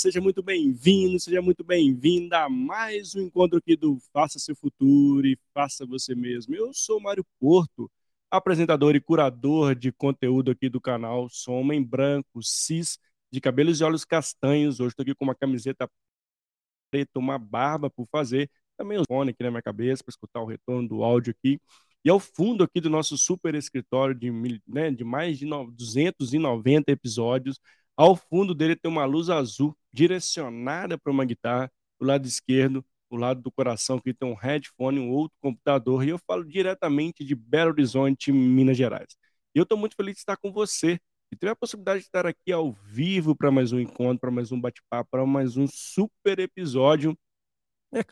Seja muito bem-vindo, seja muito bem-vinda a mais um encontro aqui do Faça Seu Futuro e Faça Você Mesmo. Eu sou Mário Porto, apresentador e curador de conteúdo aqui do canal. Sou homem branco, cis, de cabelos e olhos castanhos. Hoje estou aqui com uma camiseta preta, uma barba por fazer, também um fone aqui na minha cabeça para escutar o retorno do áudio aqui. E ao fundo aqui do nosso super escritório de, né, de mais de 290 episódios, ao fundo dele tem uma luz azul direcionada para uma guitarra. Do lado esquerdo, do lado do coração, que tem um headphone, um outro computador. E eu falo diretamente de Belo Horizonte, Minas Gerais. E eu estou muito feliz de estar com você. E ter a possibilidade de estar aqui ao vivo para mais um encontro, para mais um bate-papo, para mais um super episódio. É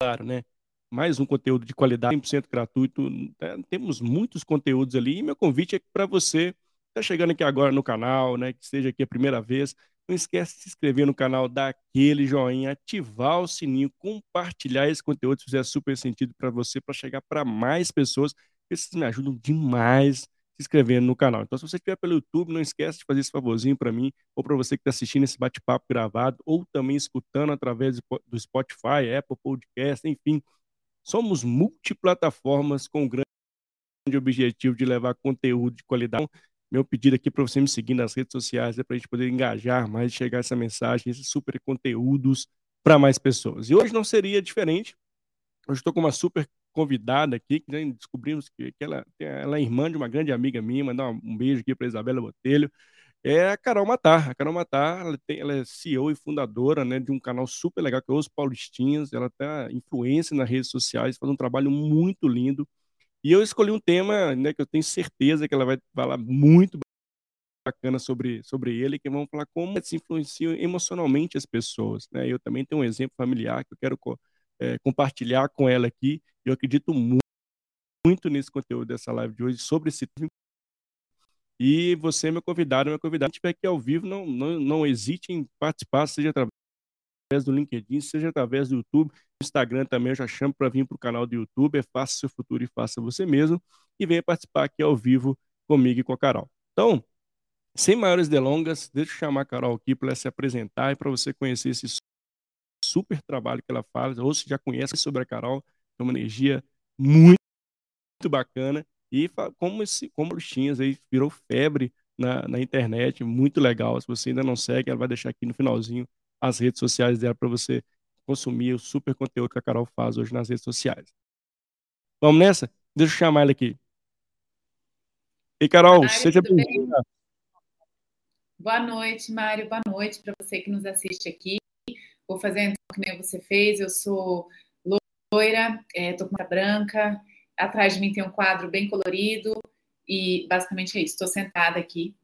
claro, né? Mais um conteúdo de qualidade, 100% gratuito. É, temos muitos conteúdos ali. E meu convite é para você está chegando aqui agora no canal, né, que seja aqui a primeira vez, não esquece de se inscrever no canal, dar aquele joinha, ativar o sininho, compartilhar esse conteúdo se fizer super sentido para você, para chegar para mais pessoas, vocês me ajudam demais se inscrevendo no canal. Então, se você estiver pelo YouTube, não esquece de fazer esse favorzinho para mim, ou para você que está assistindo esse bate-papo gravado, ou também escutando através do Spotify, Apple Podcast, enfim. Somos multiplataformas com grande objetivo de levar conteúdo de qualidade meu pedido aqui para você me seguir nas redes sociais é para a gente poder engajar mais, chegar essa mensagem, esses super conteúdos para mais pessoas. E hoje não seria diferente. Hoje estou com uma super convidada aqui, que descobrimos que, que ela, ela, é irmã de uma grande amiga minha, mandar um beijo aqui para Isabela Botelho. É a Carol Matar. A Carol Matar, ela, tem, ela é CEO e fundadora né, de um canal super legal que é Os Paulistinhos. Ela tem influência nas redes sociais, faz um trabalho muito lindo. E eu escolhi um tema né, que eu tenho certeza que ela vai falar muito bacana sobre, sobre ele, que vamos falar como se influencia emocionalmente as pessoas. Né? Eu também tenho um exemplo familiar que eu quero é, compartilhar com ela aqui. Eu acredito muito, muito nesse conteúdo dessa live de hoje sobre esse tema. E você, meu convidado, meu convidado, se estiver aqui ao vivo, não, não, não hesite em participar, seja através do LinkedIn, seja através do YouTube. Instagram também eu já chamo para vir para o canal do YouTube, é Faça Seu Futuro e Faça Você Mesmo, e venha participar aqui ao vivo comigo e com a Carol. Então, sem maiores delongas, deixa eu chamar a Carol aqui para ela se apresentar e para você conhecer esse super trabalho que ela faz, ou se já conhece sobre a Carol, é uma energia muito, muito bacana, e como esse, como Luxinhas aí virou febre na, na internet, muito legal. Se você ainda não segue, ela vai deixar aqui no finalzinho as redes sociais dela para você consumir o super conteúdo que a Carol faz hoje nas redes sociais. Vamos nessa? Deixa eu chamar ela aqui. Ei, Carol, Mário, seja bem-vinda. Boa noite, Mário. Boa noite para você que nos assiste aqui. Vou fazer então que nem você fez. Eu sou loira, estou é, com uma branca. Atrás de mim tem um quadro bem colorido e basicamente é isso. Estou sentada aqui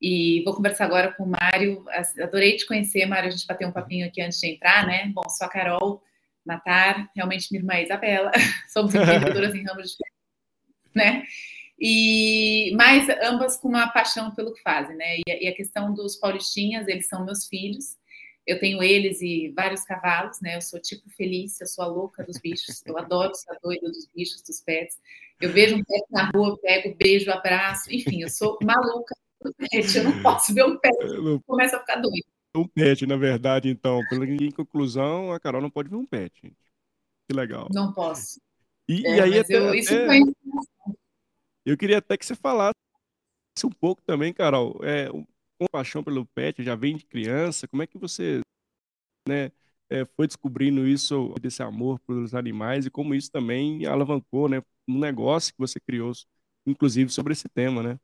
e vou conversar agora com o Mário. Adorei te conhecer, Mário. A gente bateu um papinho aqui antes de entrar, né? Bom, sou a Carol Matar, realmente minha irmã é Isabela. Somos empreendedoras em ramos diferentes, né? E, mas ambas com uma paixão pelo que fazem, né? E, a questão dos paulistinhas, eles são meus filhos. Eu tenho eles e vários cavalos, né? Eu sou tipo feliz, eu sou a louca dos bichos. Eu adoro ser doida dos bichos, dos pets. Eu vejo um pet na rua, pego, beijo, abraço. Enfim, eu sou maluca pet, eu não posso ver um pet, não... começa a ficar doido. Um pet, na verdade, então, em conclusão, a Carol não pode ver um pet, gente. Que legal. Não posso. E, é, e aí até, eu, isso até... Foi... eu queria até que você falasse um pouco também, Carol, é, com paixão pelo pet, já vem de criança, como é que você né, é, foi descobrindo isso, desse amor pelos animais e como isso também alavancou, né, um negócio que você criou, inclusive sobre esse tema, né?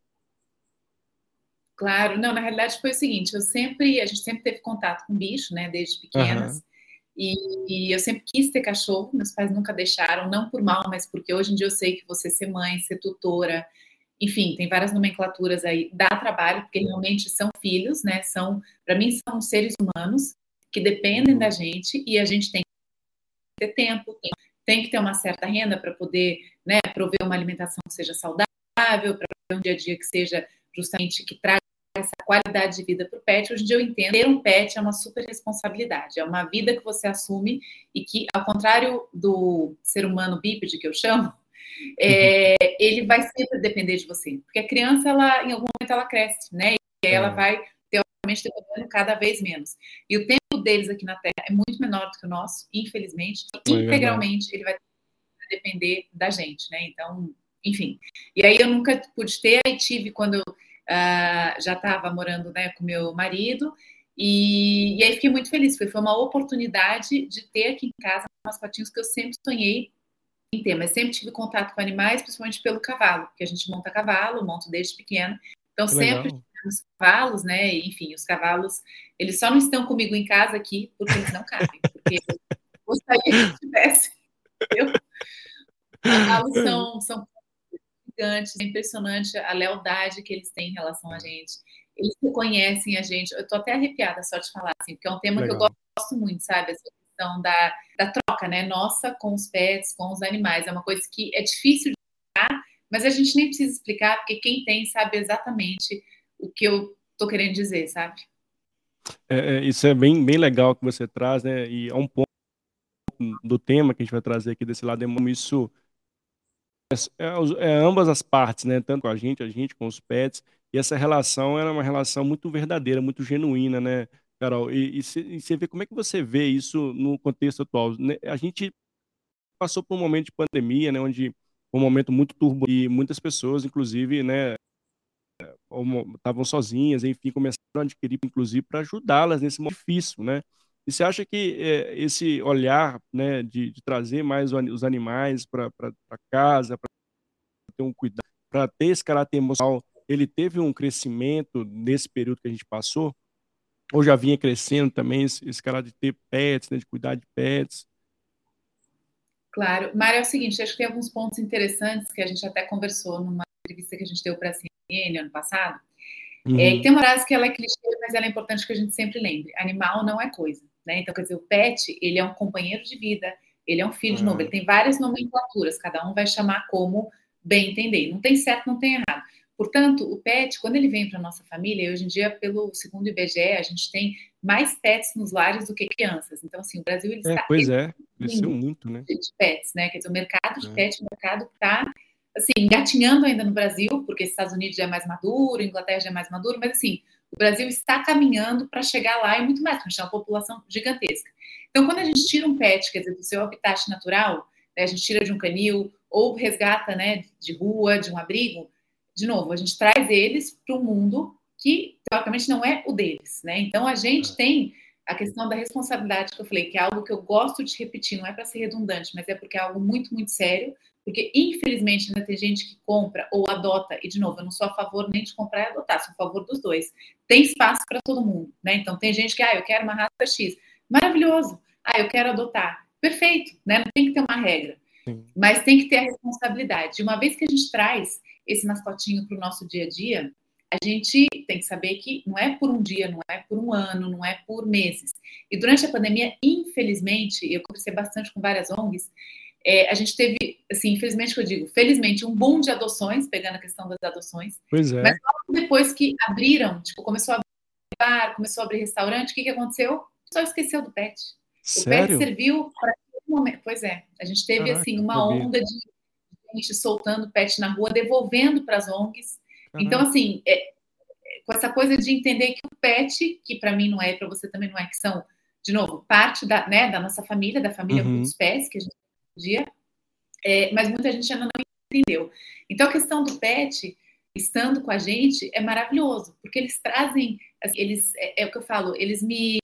Claro, não, na realidade foi o seguinte, eu sempre, a gente sempre teve contato com bicho, né, desde pequenas, uhum. e, e, eu sempre quis ter cachorro, meus pais nunca deixaram, não por mal, mas porque hoje em dia eu sei que você ser mãe, ser tutora, enfim, tem várias nomenclaturas aí, dá trabalho, porque realmente são filhos, né, são, para mim são seres humanos que dependem da gente e a gente tem que ter tempo, tem, tem que ter uma certa renda para poder, né, prover uma alimentação que seja saudável, para um dia a dia que seja justamente que traga essa qualidade de vida para o pet, hoje em dia eu entendo ter um pet é uma super responsabilidade, é uma vida que você assume e que, ao contrário do ser humano bípede que eu chamo, é, ele vai sempre depender de você, porque a criança, ela, em algum momento, ela cresce, né? E ela é. vai ter economicamente dependendo cada vez menos. E o tempo deles aqui na Terra é muito menor do que o nosso, infelizmente. É integralmente ele vai depender da gente, né? Então, enfim. E aí eu nunca pude ter, aí tive quando eu uh, já estava morando né, com meu marido, e, e, aí fiquei muito feliz, porque foi uma oportunidade de ter aqui em casa mascotinhos que eu sempre sonhei em ter, mas sempre tive contato com animais, principalmente pelo cavalo, porque a gente monta cavalo, monto desde pequeno, então que sempre legal. tivemos cavalos, né? Enfim, os cavalos, eles só não estão comigo em casa aqui porque eles não cabem, porque eu gostaria que tivesse. Os cavalos são, são gigantes, é impressionante a lealdade que eles têm em relação a gente. Eles reconhecem a gente. Eu tô até arrepiada só de falar, assim, porque é um tema Legal. que eu gosto muito, sabe? Essa questão da, da troca, né? Nossa com os pets, com os animais. É uma coisa que é difícil de explicar, mas a gente nem precisa explicar, porque quem tem sabe exatamente o que eu tô querendo dizer, sabe? É, é, isso é bem, bem legal que você traz, né? E é um ponto do tema que a gente vai trazer aqui desse lado, é isso é, é, é, ambas as partes, né? Tanto com a gente, a gente com os pets. E essa relação era uma relação muito verdadeira, muito genuína, né, Carol? E, você vê como é que você vê isso no contexto atual? Né? A gente passou por um momento de pandemia, né? Onde um momento muito turbulento e muitas pessoas, inclusive, né? Estavam sozinhas, enfim, começaram a adquirir, inclusive, para ajudá-las nesse momento difícil, né? E você acha que é, esse olhar né, de, de, trazer mais os animais para casa, para ter um cuidado, para ter esse caráter emocional, ele teve um crescimento nesse período que a gente passou? Ou já vinha crescendo também esse, esse caráter de ter pets, né, de cuidar de pets? Claro. Mário, é o seguinte, acho que tem alguns pontos interessantes que a gente até conversou numa entrevista que a gente deu para a CNN ano passado. Uhum. É, tem uma frase que ela é clichê, mas ela é importante que a gente sempre lembre. Animal não é coisa. Né? Então, quer dizer, o pet, ele é um companheiro de vida, ele é um filho de novo, ele tem várias nomenclaturas, cada um vai chamar como bem entender. Não tem certo, não tem errado. Portanto, o pet, quando ele vem para a nossa família, hoje em dia, pelo segundo IBGE, a gente tem mais pets nos lares do que crianças. Então, assim, o Brasil ele é, está. Pois é, cresceu muito, né? De pets, né? Quer dizer, o mercado de é. pets, o mercado está, assim, engatinhando ainda no Brasil, porque Estados Unidos já é mais maduro, Inglaterra já é mais maduro, mas, assim, o Brasil está caminhando para chegar lá e muito mais, porque a gente tem uma população gigantesca. Então, quando a gente tira um pet, quer dizer, do seu habitat natural, né, a gente tira de um canil ou resgata né, de rua, de um abrigo, de novo, a gente traz eles para um mundo que, teoricamente, não é o deles. Né? Então, a gente é. tem a questão da responsabilidade que eu falei, que é algo que eu gosto de repetir, não é para ser redundante, mas é porque é algo muito, muito sério, porque, infelizmente, ainda tem gente que compra ou adota, e, de novo, eu não sou a favor nem de comprar e adotar, sou a favor dos dois. Tem espaço para todo mundo, né? Então, tem gente que, ah, eu quero uma raça X. Maravilhoso. Ah, eu quero adotar. Perfeito, né? Não tem que ter uma regra. Sim. Mas tem que ter a responsabilidade. De uma vez que a gente traz esse mascotinho para o nosso dia a dia, a gente tem que saber que não é por um dia, não é por um ano, não é por meses. E durante a pandemia, infelizmente, eu conversei bastante com várias ONGs, é, a gente teve, assim, infelizmente que eu digo, felizmente, um boom de adoções, pegando a questão das adoções. Pois é. Mas depois que abriram, tipo, começou a abrir bar, começou a abrir restaurante, o que, que aconteceu? Só esqueceu do pet. Sério? O pet serviu para momento. Pois é, a gente teve, Caraca, assim, uma onda de gente soltando pet na rua, devolvendo para as ONGs. Caraca. Então, assim, é, com essa coisa de entender que o pet, que para mim não é, para você também não é, que são, de novo, parte da, né, da nossa família, da família uhum. dos pés, que a gente dia, é, mas muita gente ainda não entendeu. Então, a questão do pet estando com a gente é maravilhoso, porque eles trazem, assim, eles, é, é, o que eu falo, eles me,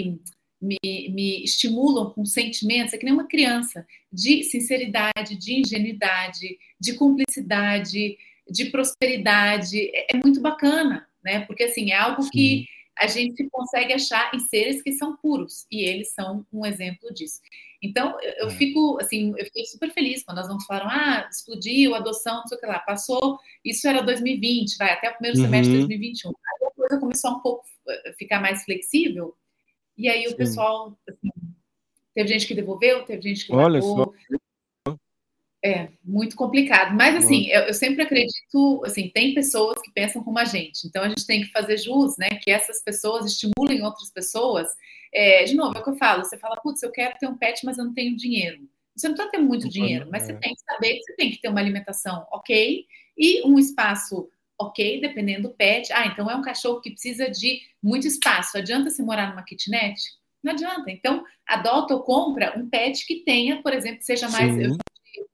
me, me estimulam com sentimentos, é que nem uma criança, de sinceridade, de ingenuidade, de cumplicidade, de prosperidade, é, é muito bacana, né? Porque, assim, é algo Sim. que a gente consegue achar em seres que são puros, e eles são um exemplo disso. Então, eu, eu é. fico, assim, eu fiquei super feliz quando nós não falaram, ah, explodiu, adoção, não sei o que lá, passou, isso era 2020, vai, até o primeiro uhum. semestre de 2021. Aí a coisa começou a um pouco eh, ficar mais flexível, e aí o Sim. pessoal, assim, teve gente que devolveu, teve gente que Olha só. É, muito complicado. Mas, assim, eu, eu, sempre acredito, assim, tem pessoas que pensam como a gente. Então, a gente tem que fazer jus, né? Que essas pessoas estimulem outras pessoas. É, de novo, é o que eu falo. Você fala, putz, eu quero ter um pet, mas eu não tenho dinheiro. Você não precisa ter muito dinheiro, mas você tem que saber que você tem que ter uma alimentação ok e um espaço ok, dependendo do pet. Ah, então é um cachorro que precisa de muito espaço. Adianta se morar numa kitnet? Não adianta. Então, adota ou compra um pet que tenha, por exemplo, que seja mais eu,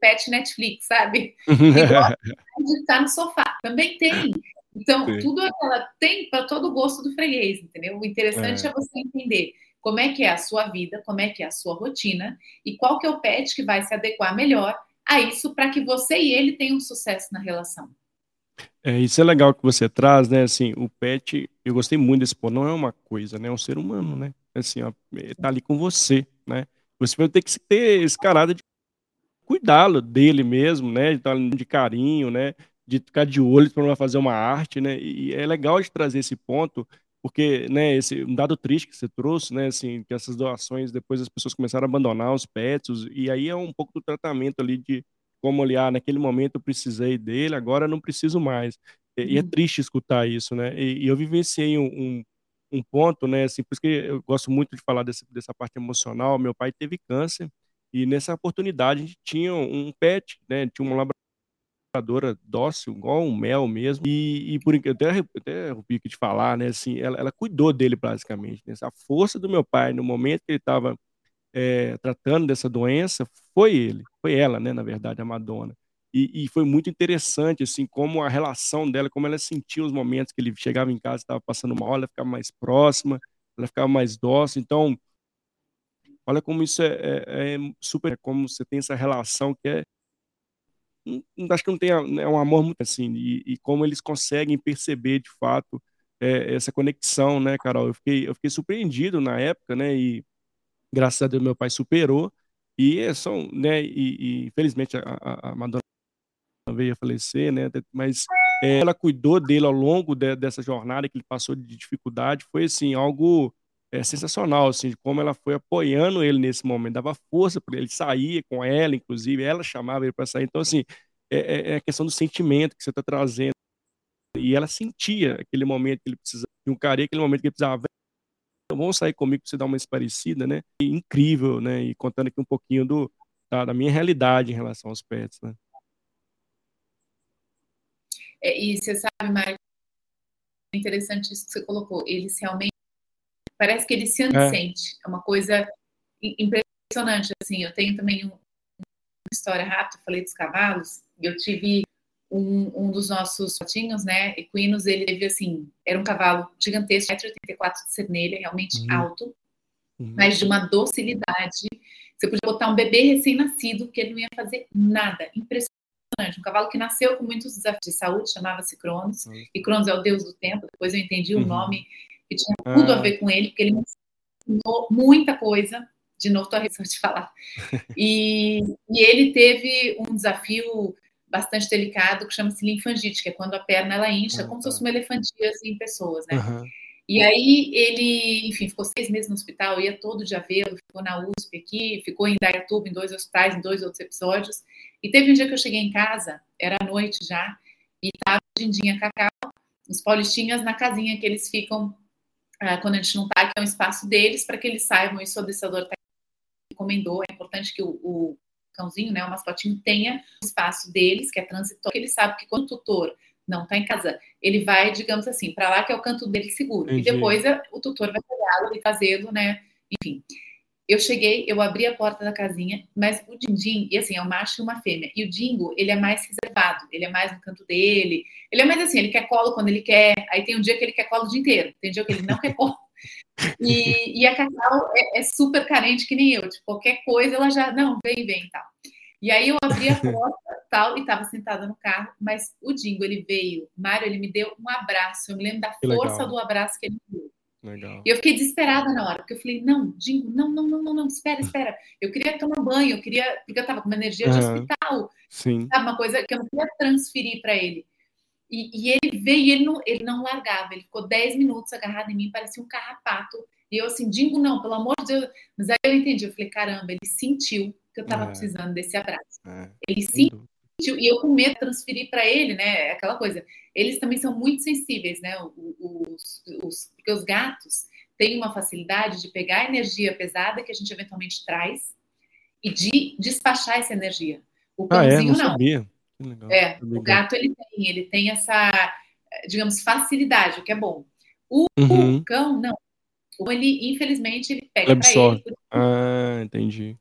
pet Netflix, sabe? Igual de estar no sofá. Também tem. Então, Sim. tudo ela tem para todo o gosto do freguês, entendeu? O interessante é. é você entender como é que é a sua vida, como é que é a sua rotina e qual que é o pet que vai se adequar melhor a isso para que você e ele tenham sucesso na relação. É, isso é legal que você traz, né? Assim, o pet, eu gostei muito desse ponto, não é uma coisa, né? É um ser humano, né? Assim, ó, tá ali com você, né? Você vai ter que ter esse caráter de cuidá-lo dele mesmo, né? De estar de carinho, né? De ficar de olho para não fazer uma arte, né? E é legal de trazer esse ponto, porque, né, esse um dado triste que você trouxe, né, assim, que essas doações depois as pessoas começaram a abandonar os pets, e aí é um pouco do tratamento ali de como olhar, naquele momento eu precisei dele, agora não preciso mais. E, é uhum. triste escutar isso, né? E, e eu vivenciei um, um, um, ponto, né, assim, por isso que eu gosto muito de falar desse, dessa parte emocional. Meu pai teve câncer, e nessa oportunidade a gente tinha um pet, né, tinha uma labradora dócil, igual um mel mesmo, e, e por até até arrepio de falar, né, assim, ela, ela cuidou dele basicamente, né, a força do meu pai no momento que ele estava é, tratando dessa doença foi ele, foi ela, né, na verdade, a Madonna. E, e, foi muito interessante, assim, como a relação dela, como ela sentia os momentos que ele chegava em casa, estava passando mal, ela ficava mais próxima, ela ficava mais dócil. Então, olha como isso é, é, é super, como você tem essa relação que é acho que não tem é um amor muito assim e, e como eles conseguem perceber de fato é, essa conexão né Carol? Eu fiquei eu fiquei surpreendido na época né e graças a Deus meu pai superou e é são né e, e felizmente a, a, a Madonna veio a falecer né mas é, ela cuidou dele ao longo de, dessa jornada que ele passou de dificuldade foi assim algo é, sensacional, assim, de como ela foi apoiando ele nesse momento, dava força para ele, sair com ela, inclusive, ela chamava ele para sair. Então, assim, é, é, é, a questão do sentimento que você está trazendo. E ela sentia aquele momento que ele precisava de um carinho, aquele momento que ele precisava. Então, vamos sair comigo para você dar uma parecida, né? E incrível, né? E contando aqui um pouquinho do, da, da minha realidade em relação aos pets, né? É, e você sabe, Mário, é interessante isso que você colocou. Eles realmente Parece que ele se sente. É. é uma coisa impressionante, assim. Eu tenho também um, uma história rápida, falei dos cavalos. Eu tive um, um dos nossos fotinhos, né, equinos, ele teve, assim, era um cavalo gigantesco, 1,84 de cernelha, realmente uhum. alto, uhum. mas de uma docilidade. Você podia botar um bebê recém-nascido, que ele não ia fazer nada. Impressionante. Um cavalo que nasceu com muitos desafios de saúde, chamava-se Cronos. Uhum. E Cronos é o deus do tempo. Depois eu entendi o uhum. nome que tinha tudo ah. a ver com ele, porque ele me ensinou muita coisa. De novo, estou arriscando de falar. E, e ele teve um desafio bastante delicado que chama-se linfangite, que é quando a perna ela incha, ah, como se fosse tá. uma elefantíase em pessoas, né? Uhum. E aí ele, enfim, ficou seis meses no hospital, ia todo dia vê-lo, ficou na USP aqui, ficou em Dayatuba, em dois hospitais, em dois outros episódios. E teve um dia que eu cheguei em casa, era noite já, e estava Dindinha Cacau, os paulistinhas na casinha que eles ficam é, quando a gente não está, que é um espaço deles, para que eles saibam, isso o adestrador tá, recomendou, é importante que o, o cãozinho, né, o mascotinho, tenha o espaço deles, que é transitório, que ele sabe que quando o tutor não está em casa, ele vai, digamos assim, para lá que é o canto dele seguro. Entendi. E depois é, o tutor vai pegá-lo e fazê-lo, né? Enfim. Eu cheguei, eu abri a porta da casinha, mas o Dindim, e assim, é um macho e uma fêmea. E o Dingo, ele é mais reservado, ele é mais no canto dele. Ele é mais assim, ele quer colo quando ele quer. Aí tem um dia que ele quer colo o dia inteiro, tem um dia que ele não quer colo. E, e a Cacau é, é, super carente que nem eu, tipo, qualquer coisa ela já, não, vem, vem e tal. E aí eu abri a porta tal e estava sentada no carro, mas o Dingo, ele veio, Mário, ele me deu um abraço, eu me lembro da força do abraço que ele me deu. Legal. E eu fiquei desesperada na hora, porque eu falei, não, Dingo, não, não, não, não, não, espera, espera. Eu queria tomar banho, eu queria, porque eu tava com uma energia de uhum. hospital. Sim. Sabe, uma coisa que eu não queria transferir para ele. E, e, ele veio e ele não, ele não largava, ele ficou 10 minutos agarrado em mim, parecia um carrapato. E eu assim, Dingo, não, pelo amor de Deus. Mas aí eu entendi, eu falei, caramba, ele sentiu que eu tava é. precisando desse abraço. É. Ele sentiu e eu com medo de transferir para ele, né? Aquela coisa. Eles também são muito sensíveis, né? Os, os, porque os gatos têm uma facilidade de pegar a energia pesada que a gente eventualmente traz e de despachar essa energia. O cãozinho ah, é? não. não. Sabia. É, o gato ele tem, ele tem essa digamos, facilidade, o que é bom. O, uhum. o cão, não. Ele, infelizmente, ele pega para ele. Ah, entendi.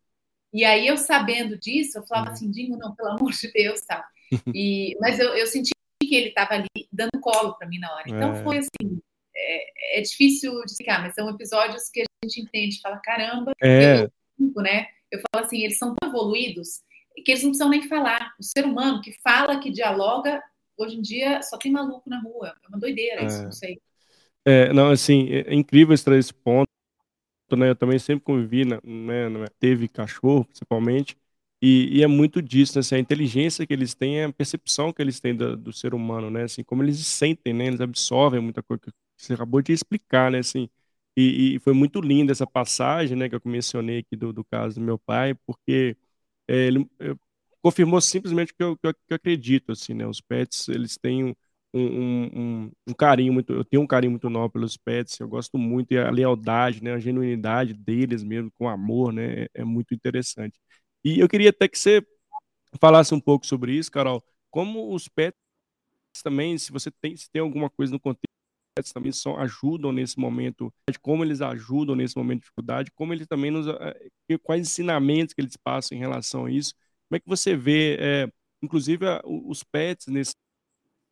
E aí, eu sabendo disso, eu falava uhum. assim, Dingo, não, pelo amor de Deus, tá? E, mas eu, eu senti que ele estava ali dando colo para mim na hora. Então, é. foi assim, é, é, difícil de explicar, mas são episódios que a gente entende, fala, caramba, é. eu, né? Eu falo assim, eles são tão evoluídos que eles não precisam nem falar. O ser humano que fala, que dialoga, hoje em dia só tem maluco na rua. É uma doideira isso, é. não sei. É, não, assim, é incrível extrair esse ponto, né? Eu também sempre convivi, né, teve cachorro, principalmente, e, e, é muito disso, né? Assim, a inteligência que eles têm, a percepção que eles têm do, do, ser humano, né? Assim, como eles sentem, né? Eles absorvem muita coisa que você acabou de explicar, né? Assim, e, e foi muito linda essa passagem, né? Que eu mencionei aqui do, do caso do meu pai, porque é, ele confirmou simplesmente o que que eu, acredito, assim, né? Os pets, eles têm um, um, um, carinho muito, eu tenho um carinho muito enorme pelos pets, eu gosto muito, e a lealdade, né? A genuinidade deles mesmo, com amor, né? É, é muito interessante. E eu queria até que você falasse um pouco sobre isso, Carol, como os pets também, se você tem, se tem alguma coisa no contexto também são, ajudam nesse momento, como eles ajudam nesse momento de dificuldade, como eles também nos. Eh, quais ensinamentos que eles passam em relação a isso. Como é que você vê, é, inclusive, os pets nesse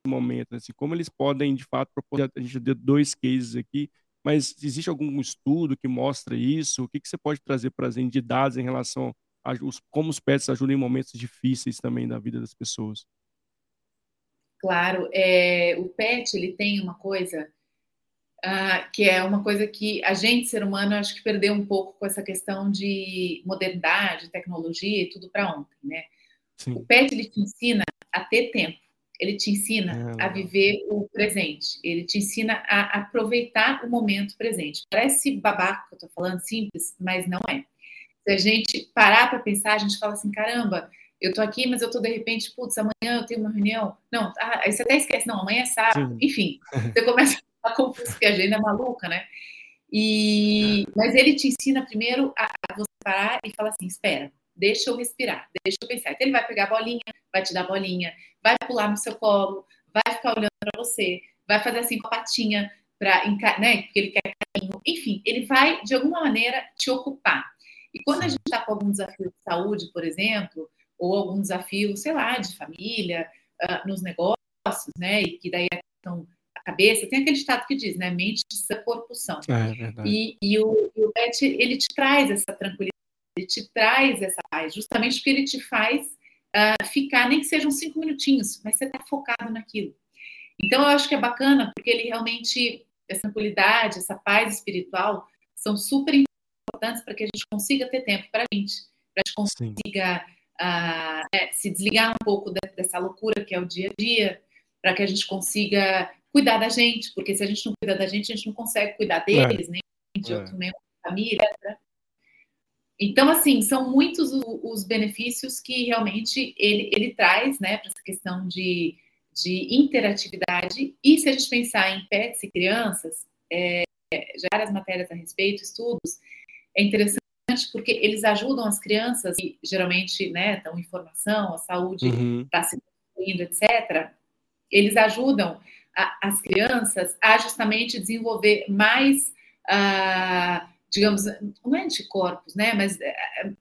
momento, assim, como eles podem, de fato, propor. A gente deu dois cases aqui, mas existe algum estudo que mostra isso? O que, que você pode trazer para as de dados em relação a os, como os pets ajudam em momentos difíceis também da vida das pessoas? Claro, é, o pet ele tem uma coisa uh, que é uma coisa que a gente, ser humano, acho que perdeu um pouco com essa questão de modernidade, tecnologia e tudo para ontem, né? Sim. O pet ele te ensina a ter tempo, ele te ensina é, a viver o presente, ele te ensina a aproveitar o momento presente. Parece babaca que eu tô falando, simples, mas não é. Se a gente parar para pensar, a gente fala assim, caramba, eu tô aqui, mas eu tô de repente, putz, amanhã eu tenho uma reunião. Não, ah, aí você até esquece, não, amanhã é sábado. Sim. Enfim, você começa a confuso que a agenda é maluca, né? E, mas ele te ensina primeiro a, a você parar e falar assim, espera, deixa eu respirar, deixa eu pensar. Então ele vai pegar a bolinha, vai te dar a bolinha, vai pular no seu colo, vai ficar olhando para você, vai fazer assim com a patinha para, né, porque ele quer carinho. Enfim, ele vai de alguma maneira te ocupar. E quando a gente está com algum desafio de saúde, por exemplo, ou algum desafio, sei lá, de família, uh, nos negócios, né? E que daí questão a cabeça, tem aquele estado que diz, né? Mente corpo são. É, e, e, o, e o PET, ele te traz essa tranquilidade, ele te traz essa paz, justamente porque ele te faz uh, ficar, nem que sejam cinco minutinhos, mas você está focado naquilo. Então, eu acho que é bacana, porque ele realmente, essa tranquilidade, essa paz espiritual, são super importantes para que a gente consiga ter tempo para a gente, para a gente consiga uh, é, se desligar um pouco dessa loucura que é o dia a dia, para que a gente consiga cuidar da gente, porque se a gente não cuida da gente, a gente não consegue cuidar é. deles, é. nem de é. outro membro da família. Etc. Então, assim, são muitos os benefícios que realmente ele, ele traz, né, para essa questão de, de interatividade. E se a gente pensar em pets e crianças, é, já várias matérias a respeito, estudos, é interessante porque eles ajudam as crianças, e geralmente né, estão em formação, a saúde está uhum. Tá se construindo, etc. Eles ajudam a, as crianças a justamente desenvolver mais, uh, digamos, não é anticorpos, né, mas é, é,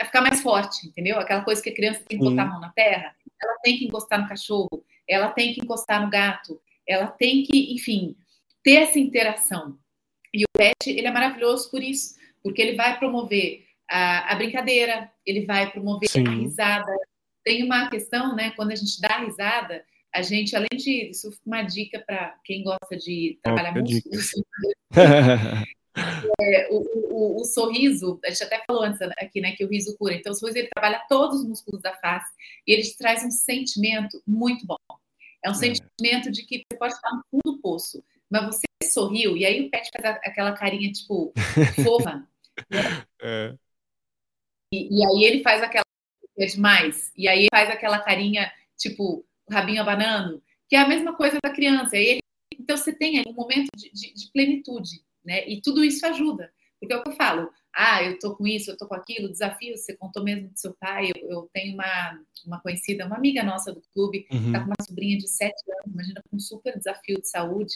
é ficar mais forte, entendeu? Aquela coisa que a criança tem que botar a mão na terra, ela tem que encostar no cachorro, ela tem que encostar no gato, ela tem que, enfim, ter essa interação. E o pet, ele é maravilhoso por isso, porque ele vai promover a, a brincadeira, ele vai promover Sim. a risada. Tem uma questão, né? Quando a gente dá risada, a gente, além de isso, uma dica para quem gosta de trabalhar oh, músculos. é, o, o, o, sorriso, a gente até falou antes aqui, né, que o riso cura. Então, o sorriso ele trabalha todos os músculos da face e ele te traz um sentimento muito bom. É um é. sentimento de que você pode estar no fundo do poço, mas você sorriu e aí o pet faz aquela carinha tipo fofa. É. E, e, aí ele faz aquela é demais. E aí ele faz aquela carinha, tipo, rabinho abanando, que é a mesma coisa da criança. Ele, então você tem um momento de, de, de, plenitude, né? E tudo isso ajuda. Porque é o que eu falo, ah, eu tô com isso, eu tô com aquilo, desafio, você contou mesmo do seu pai, eu, eu tenho uma, uma conhecida, uma amiga nossa do clube, uhum. tá com uma sobrinha de sete anos, imagina, com um super desafio de saúde.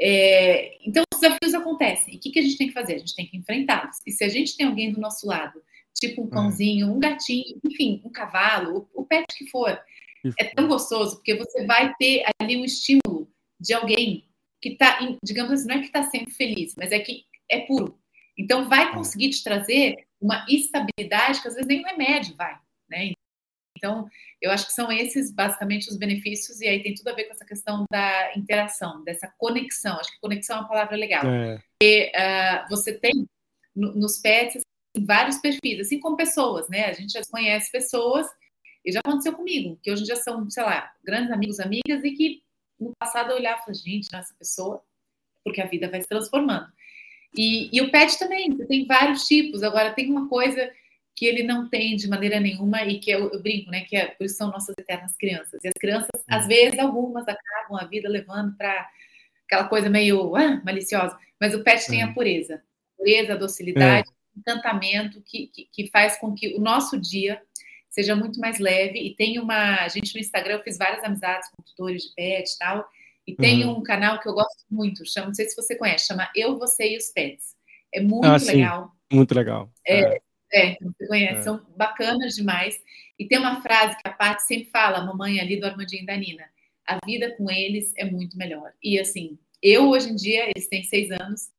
É, então, os desafios acontecem. E o que, que a gente tem que fazer? A gente tem que enfrentá-los. E se a gente tem alguém do nosso lado, tipo um é. cãozinho, um gatinho, enfim, um cavalo, o, o pet que for, é tão gostoso, porque você vai ter ali um estímulo de alguém que está, digamos assim, não é que está sempre feliz, mas é que é puro. Então, vai é. conseguir te trazer uma estabilidade que às vezes nem o remédio vai, né? Então, eu acho que são esses basicamente os benefícios, e aí tem tudo a ver com essa questão da interação, dessa conexão. Acho que conexão é uma palavra legal. É. E, uh, você tem no, nos pets assim, vários perfis, assim como pessoas, né? A gente já conhece pessoas, e já aconteceu comigo, que hoje em dia são, sei lá, grandes amigos, amigas, e que no passado eu olhava e falava, gente, essa pessoa, porque a vida vai se transformando. E, e o pet também, você tem vários tipos. Agora, tem uma coisa que ele não tem de maneira nenhuma e que eu, eu brinco, né? Que é, por isso são nossas eternas crianças. E as crianças, às vezes, algumas acabam a vida levando para aquela coisa meio ah, maliciosa, mas o pet tem a pureza, a pureza, a docilidade, é. encantamento que, que, que, faz com que o nosso dia seja muito mais leve. E tem uma. A gente no Instagram, eu fiz várias amizades com tutores de pet e tal. E tem uhum. um canal que eu gosto muito, chama, não sei se você conhece, chama Eu, Você e os Pets. É muito ah, legal. Muito legal. É, é. é você conhece, é. são bacanas demais. E tem uma frase que a Paty sempre fala, a mamãe ali do Armandinho e da Nina. A vida com eles é muito melhor. E assim, eu hoje em dia, eles têm seis anos,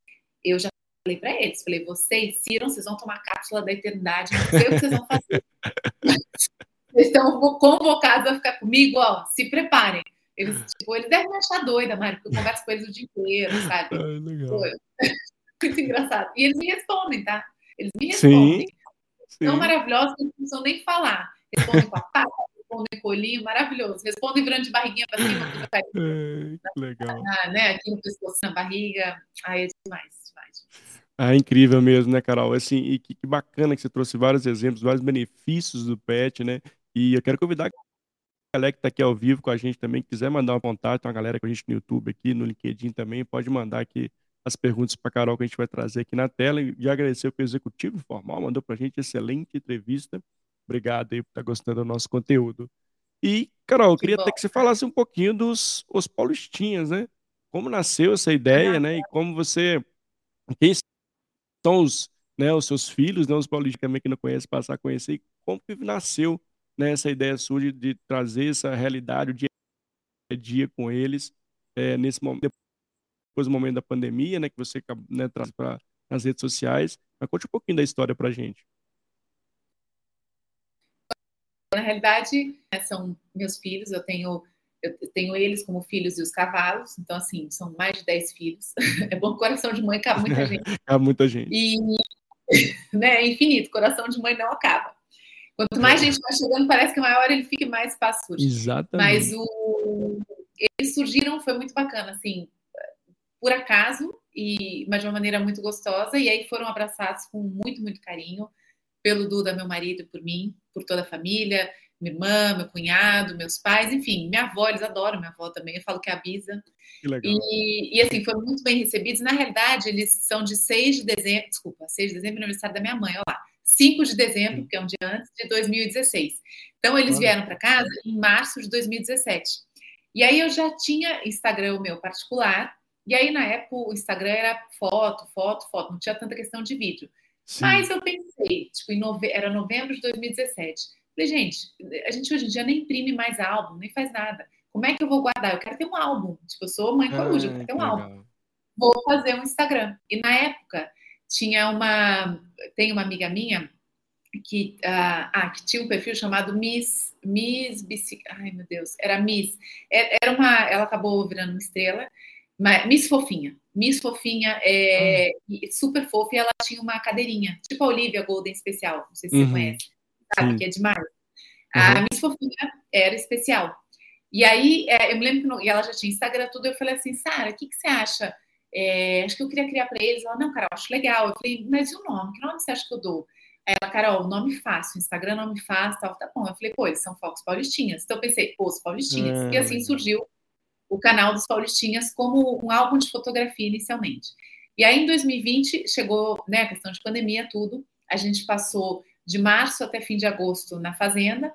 eu já falei para eles, falei, vocês, Ciram, vocês vão tomar cápsula da eternidade, não sei o que vocês vão fazer. Vocês estão convocados a ficar comigo, ó, se preparem. Eles, tipo, eles devem me achar doida, Mário, porque eu converso com eles o dia inteiro, sabe? Ai, legal. Muito engraçado. E eles me respondem, tá? Eles me respondem. Sim, Tão maravilhosos que não precisam nem falar. Respondem com a pata, respondem com o olhinho, maravilhoso. Respondem virando de barriguinha para cima. É, que legal. Ah, né? Aqui no pescoço, na barriga. Ai, é demais, demais. Ah, incrível mesmo, né, Carol? Assim, e que, que bacana que você trouxe vários exemplos, vários benefícios do pet, né? E eu quero convidar a galera que está aqui ao vivo com a gente também, quiser mandar um contato, uma galera com a gente no YouTube aqui, no LinkedIn também, pode mandar aqui as perguntas para a Carol que a gente vai trazer aqui na tela e agradecer o executivo formal, mandou para a gente excelente entrevista. Obrigado aí por estar tá gostando do nosso conteúdo. E, Carol, eu queria que até que você falasse um pouquinho dos os paulistinhas, né? Como nasceu essa ideia, né? E como você. Quem são os, né, os seus filhos, né, os paulistas também que não conhecem, passar a conhecer, como que nasceu né, essa ideia sua de, de, trazer essa realidade, o dia a dia com eles, é, nesse momento, depois do momento da pandemia, né, que você né, traz para as redes sociais. Mas conte um pouquinho da história para a gente. Na realidade, né, são meus filhos, eu tenho eu tenho eles como filhos e os cavalos, então, assim, são mais de 10 filhos. É bom coração de mãe, cabe muita gente. cabe muita gente. E, né, é infinito, coração de mãe não acaba. Quanto mais gente vai chegando, parece que maior ele fica mais espaço surge. Exatamente. Mas o... eles surgiram, foi muito bacana, assim, por acaso, e, mas de uma maneira muito gostosa, e aí foram abraçados com muito, muito carinho pelo Duda, meu marido, por mim, por toda a família, minha irmã, meu cunhado, meus pais, enfim, minha avó, eles adoram minha avó também, eu falo que é a Bisa. Que legal. E, e assim, foram muito bem recebidos. Na realidade, eles são de 6 de dezembro, desculpa, 6 de dezembro, aniversário da minha mãe, olha lá. 5 de dezembro, que é um dia antes, de 2016. Então, eles vieram para casa em março de 2017. E aí eu já tinha Instagram meu particular, e aí na época o Instagram era foto, foto, foto, não tinha tanta questão de vídeo. Sim. Mas eu pensei, tipo, em nove... era novembro de 2017. Falei, gente, a gente hoje em dia nem imprime mais álbum, nem faz nada. Como é que eu vou guardar? Eu quero ter um álbum. Tipo, eu sou mãe coruja, eu quero ter um legal. álbum. Vou fazer um Instagram. E na época tinha uma, tem uma amiga minha que, uh, ah, que tinha um perfil chamado Miss, Miss Bici, ai meu Deus, era Miss, é, era uma, ela acabou virando uma estrela, mas Miss Fofinha, Miss Fofinha é hum. super fofa e ela tinha uma cadeirinha, tipo a Olivia Golden especial, não sei se uhum. você conhece, sabe Sim. que é demais. Uhum. A Miss Fofinha era especial. E aí, é, eu me lembro que no, e ela já tinha Instagram tudo, eu falei assim, Sara, o que, que você acha? É, acho que eu queria criar para eles. Ela, não, Carol, acho legal. Eu falei, mas e o nome? Que nome você acha que eu dou? Aí ela, Carol, nome fácil, Instagram nome fácil, tal, tá bom. Eu falei, pô, eles são focos paulistinhas. Então eu pensei, os paulistinhas. É. E assim surgiu o canal dos paulistinhas como um álbum de fotografia inicialmente. E aí, em 2020, chegou né, a questão de pandemia, tudo. A gente passou de março até fim de agosto na fazenda,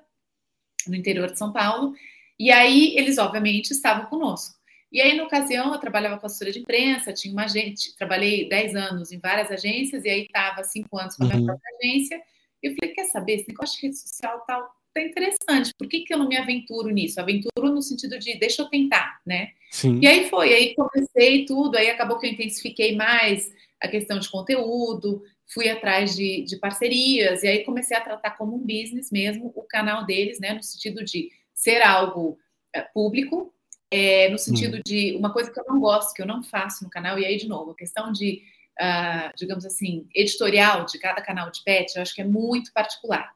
no interior de São Paulo. E aí, eles, obviamente, estavam conosco. E aí, na ocasião, eu trabalhava com assessora de imprensa, tinha uma agente, trabalhei 10 anos em várias agências, e aí estava 5 anos com a minha uhum. própria agência. E eu falei, quer saber, esse negócio de rede social tal, tá interessante, por que, que eu não me aventuro nisso? Aventuro no sentido de, deixa eu tentar, né? Sim. E aí foi, aí comecei tudo, aí acabou que eu intensifiquei mais a questão de conteúdo, fui atrás de, de parcerias, e aí comecei a tratar como um business mesmo o canal deles, né? No sentido de ser algo é, público, é, no sentido hum. de uma coisa que eu não gosto, que eu não faço no canal, e aí, de novo, a questão de, uh, digamos assim, editorial de cada canal de pet, eu acho que é muito particular.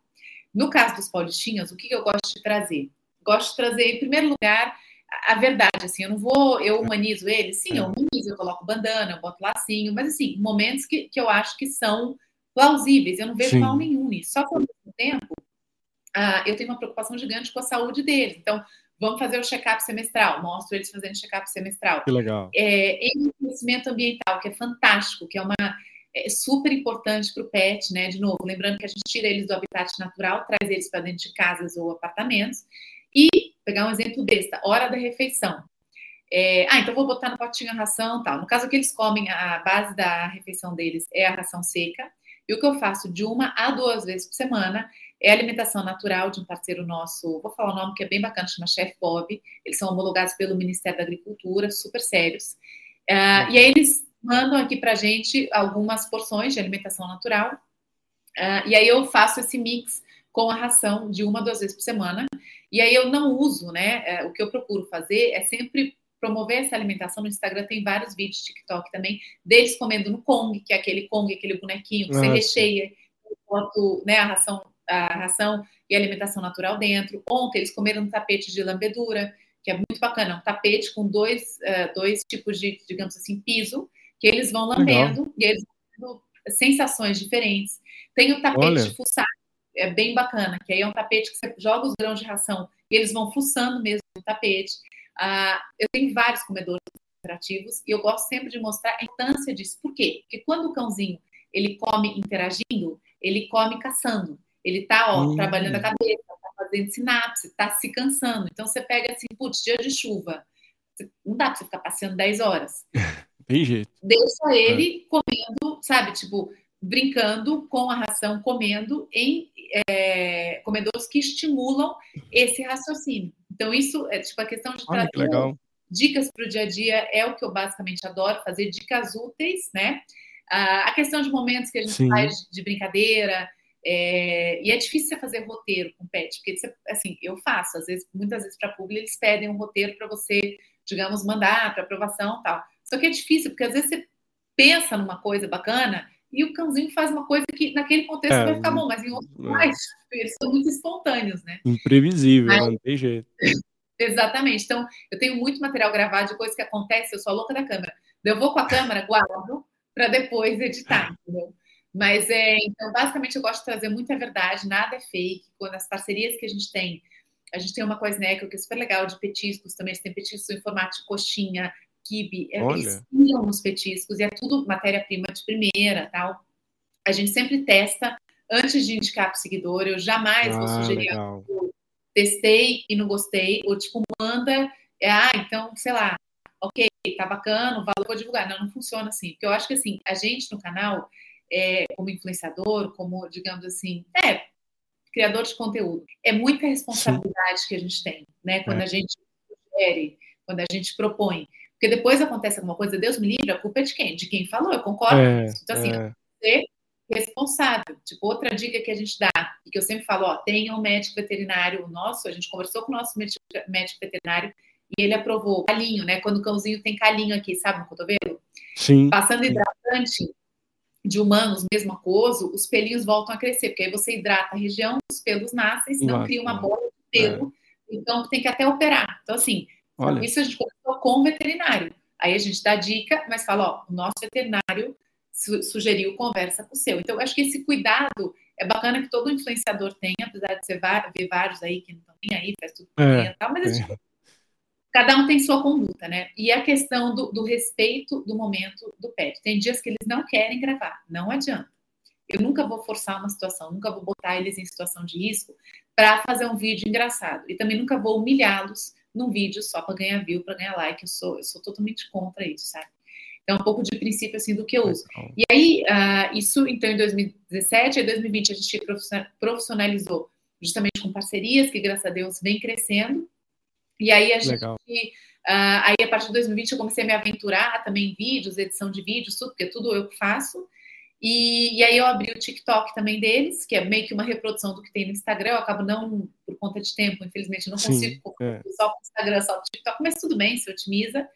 No caso dos paulistinhas, o que eu gosto de trazer? Gosto de trazer, em primeiro lugar, a verdade, assim, eu não vou, eu humanizo ele, sim, eu humanizo, eu coloco bandana, eu boto lacinho, mas assim, momentos que, que eu acho que são plausíveis, eu não vejo sim. mal nenhum nisso. Só que ao mesmo tempo, uh, eu tenho uma preocupação gigante com a saúde deles. Então, vamos fazer o check-up semestral, mostro eles fazendo check-up semestral. Que legal. É, conhecimento ambiental, que é fantástico, que é uma é super importante para o pet, né? De novo, lembrando que a gente tira eles do habitat natural, traz eles para dentro de casas ou apartamentos. E pegar um exemplo besta, hora da refeição. É, ah, então vou botar no potinho a ração tal. No caso que eles comem, a base da refeição deles é a ração seca. E o que eu faço de uma a duas vezes por semana é a alimentação natural de um parceiro nosso, vou falar o nome que é bem bacana, chama Chef Bob. Eles são homologados pelo Ministério da Agricultura, super sérios. Uh, e aí eles mandam aqui para gente algumas porções de alimentação natural. Uh, e aí eu faço esse mix com a ração de uma, duas vezes por semana. E aí eu não uso, né? É, o que eu procuro fazer é sempre promover essa alimentação. No Instagram tem vários vídeos, TikTok também, deles comendo no Kong, que é aquele Kong, aquele bonequinho que Nossa. você recheia, boto né, a ração, a ração e a alimentação natural dentro. Ontem eles comeram um tapete de lambedura, que é muito bacana, um tapete com dois, uh, dois tipos de, digamos assim, piso, que eles vão lambendo Legal. e eles vão tendo sensações diferentes. Tem o tapete Olha. de fuçar, é bem bacana, que aí é um tapete que você joga os grãos de ração e eles vão fuçando mesmo no tapete. Ah, eu tenho vários comedores interativos e eu gosto sempre de mostrar a importância disso. Por quê? Porque quando o cãozinho ele come interagindo, ele come caçando. Ele tá, ó, trabalhando a cabeça, tá fazendo sinapse, tá se cansando. Então você pega assim, putz, dia de chuva. Não dá pra você ficar passeando 10 horas. Tem jeito. Deixa ele é. comendo, sabe? Tipo, brincando com a ração, comendo em é, comedouros que estimulam esse raciocínio. Então, isso é tipo a questão de Olha, dicas para o dia a dia é o que eu basicamente adoro, fazer dicas úteis, né? a questão de momentos que a gente Sim. faz de brincadeira. É, e é difícil você fazer roteiro com pet, porque você, assim, eu faço, às vezes, muitas vezes para público eles pedem um roteiro para você, digamos, mandar para aprovação tal. Só que é difícil, porque às vezes você pensa numa coisa bacana e o cãozinho faz uma coisa que naquele contexto é, vai ficar bom, mas em outros é. mais, eles são muito espontâneos, né? Imprevisível, mas, não tem jeito. Exatamente. Então, eu tenho muito material gravado de coisas que acontecem, eu sou a louca da câmera. Eu vou com a câmera, guardo, para depois editar, entendeu? Mas é, então, basicamente, eu gosto de trazer muita verdade, nada é fake. Quando as parcerias que a gente tem, a gente tem uma coisa, né, que é super legal de petiscos também, tem petiscos em formato de coxinha, kibe, é, inspiram nos petiscos e é tudo matéria-prima de primeira, tal. A gente sempre testa antes de indicar para o seguidor. Eu jamais ah, vou sugerir algo. Testei e não gostei, ou tipo, manda, é, ah, então, sei lá, ok, tá bacana, o valor vou divulgar. Não, não funciona assim. Porque eu acho que assim, a gente no canal, é, como influenciador, como, digamos assim, é, criador de conteúdo, é muita responsabilidade Sim. que a gente tem, né? Quando é. a gente sugere, quando a gente propõe. Porque depois acontece alguma coisa, Deus me livre, a culpa é de quem? De quem falou, eu concordo é. Então, assim, é. ser responsável. Tipo, outra dica que a gente dá, e que eu sempre falo, ó, tenha um médico veterinário nosso, a gente conversou com o nosso médico veterinário e ele aprovou calinho, né? Quando o cãozinho tem calinho aqui, sabe, no cotovelo? Sim. Passando hidratante de humanos, mesmo aquoso, os pelinhos voltam a crescer, porque aí você hidrata a região, os pelos nascem, senão Nossa. cria uma bola de pelo, é. então tem que até operar. Então, assim, Olha. Isso a gente começou com o veterinário. Aí a gente dá dica, mas fala, ó, o nosso veterinário su sugeriu conversa com o seu. Então, eu acho que esse cuidado é bacana que todo influenciador tenha, apesar de você ver vários aí que não estão nem aí, faz tudo é, e tal, mas é. cada um tem sua conduta, né? E a questão do, do, respeito do momento do pet. Tem dias que eles não querem gravar, não adianta. Eu nunca vou forçar uma situação, nunca vou botar eles em situação de risco para fazer um vídeo engraçado. E também nunca vou humilhá-los num vídeo só para ganhar view, para ganhar like. Eu sou, eu sou totalmente contra isso, sabe? Então, um pouco de princípio assim do que eu uso. E aí, uh, isso então em 2017, em 2020 a gente profissionalizou justamente com parcerias que, graças a Deus, vem crescendo. E aí a gente. Uh, aí, a partir de 2020, eu comecei a me aventurar também em vídeos, edição de vídeos, tudo, porque tudo eu faço. E, e, aí eu abri o TikTok também deles, que é meio que uma reprodução do que tem no Instagram. Eu acabo não, por conta de tempo, infelizmente, não consigo Sim, é. só o Instagram, só o TikTok, mas tudo bem, se otimiza.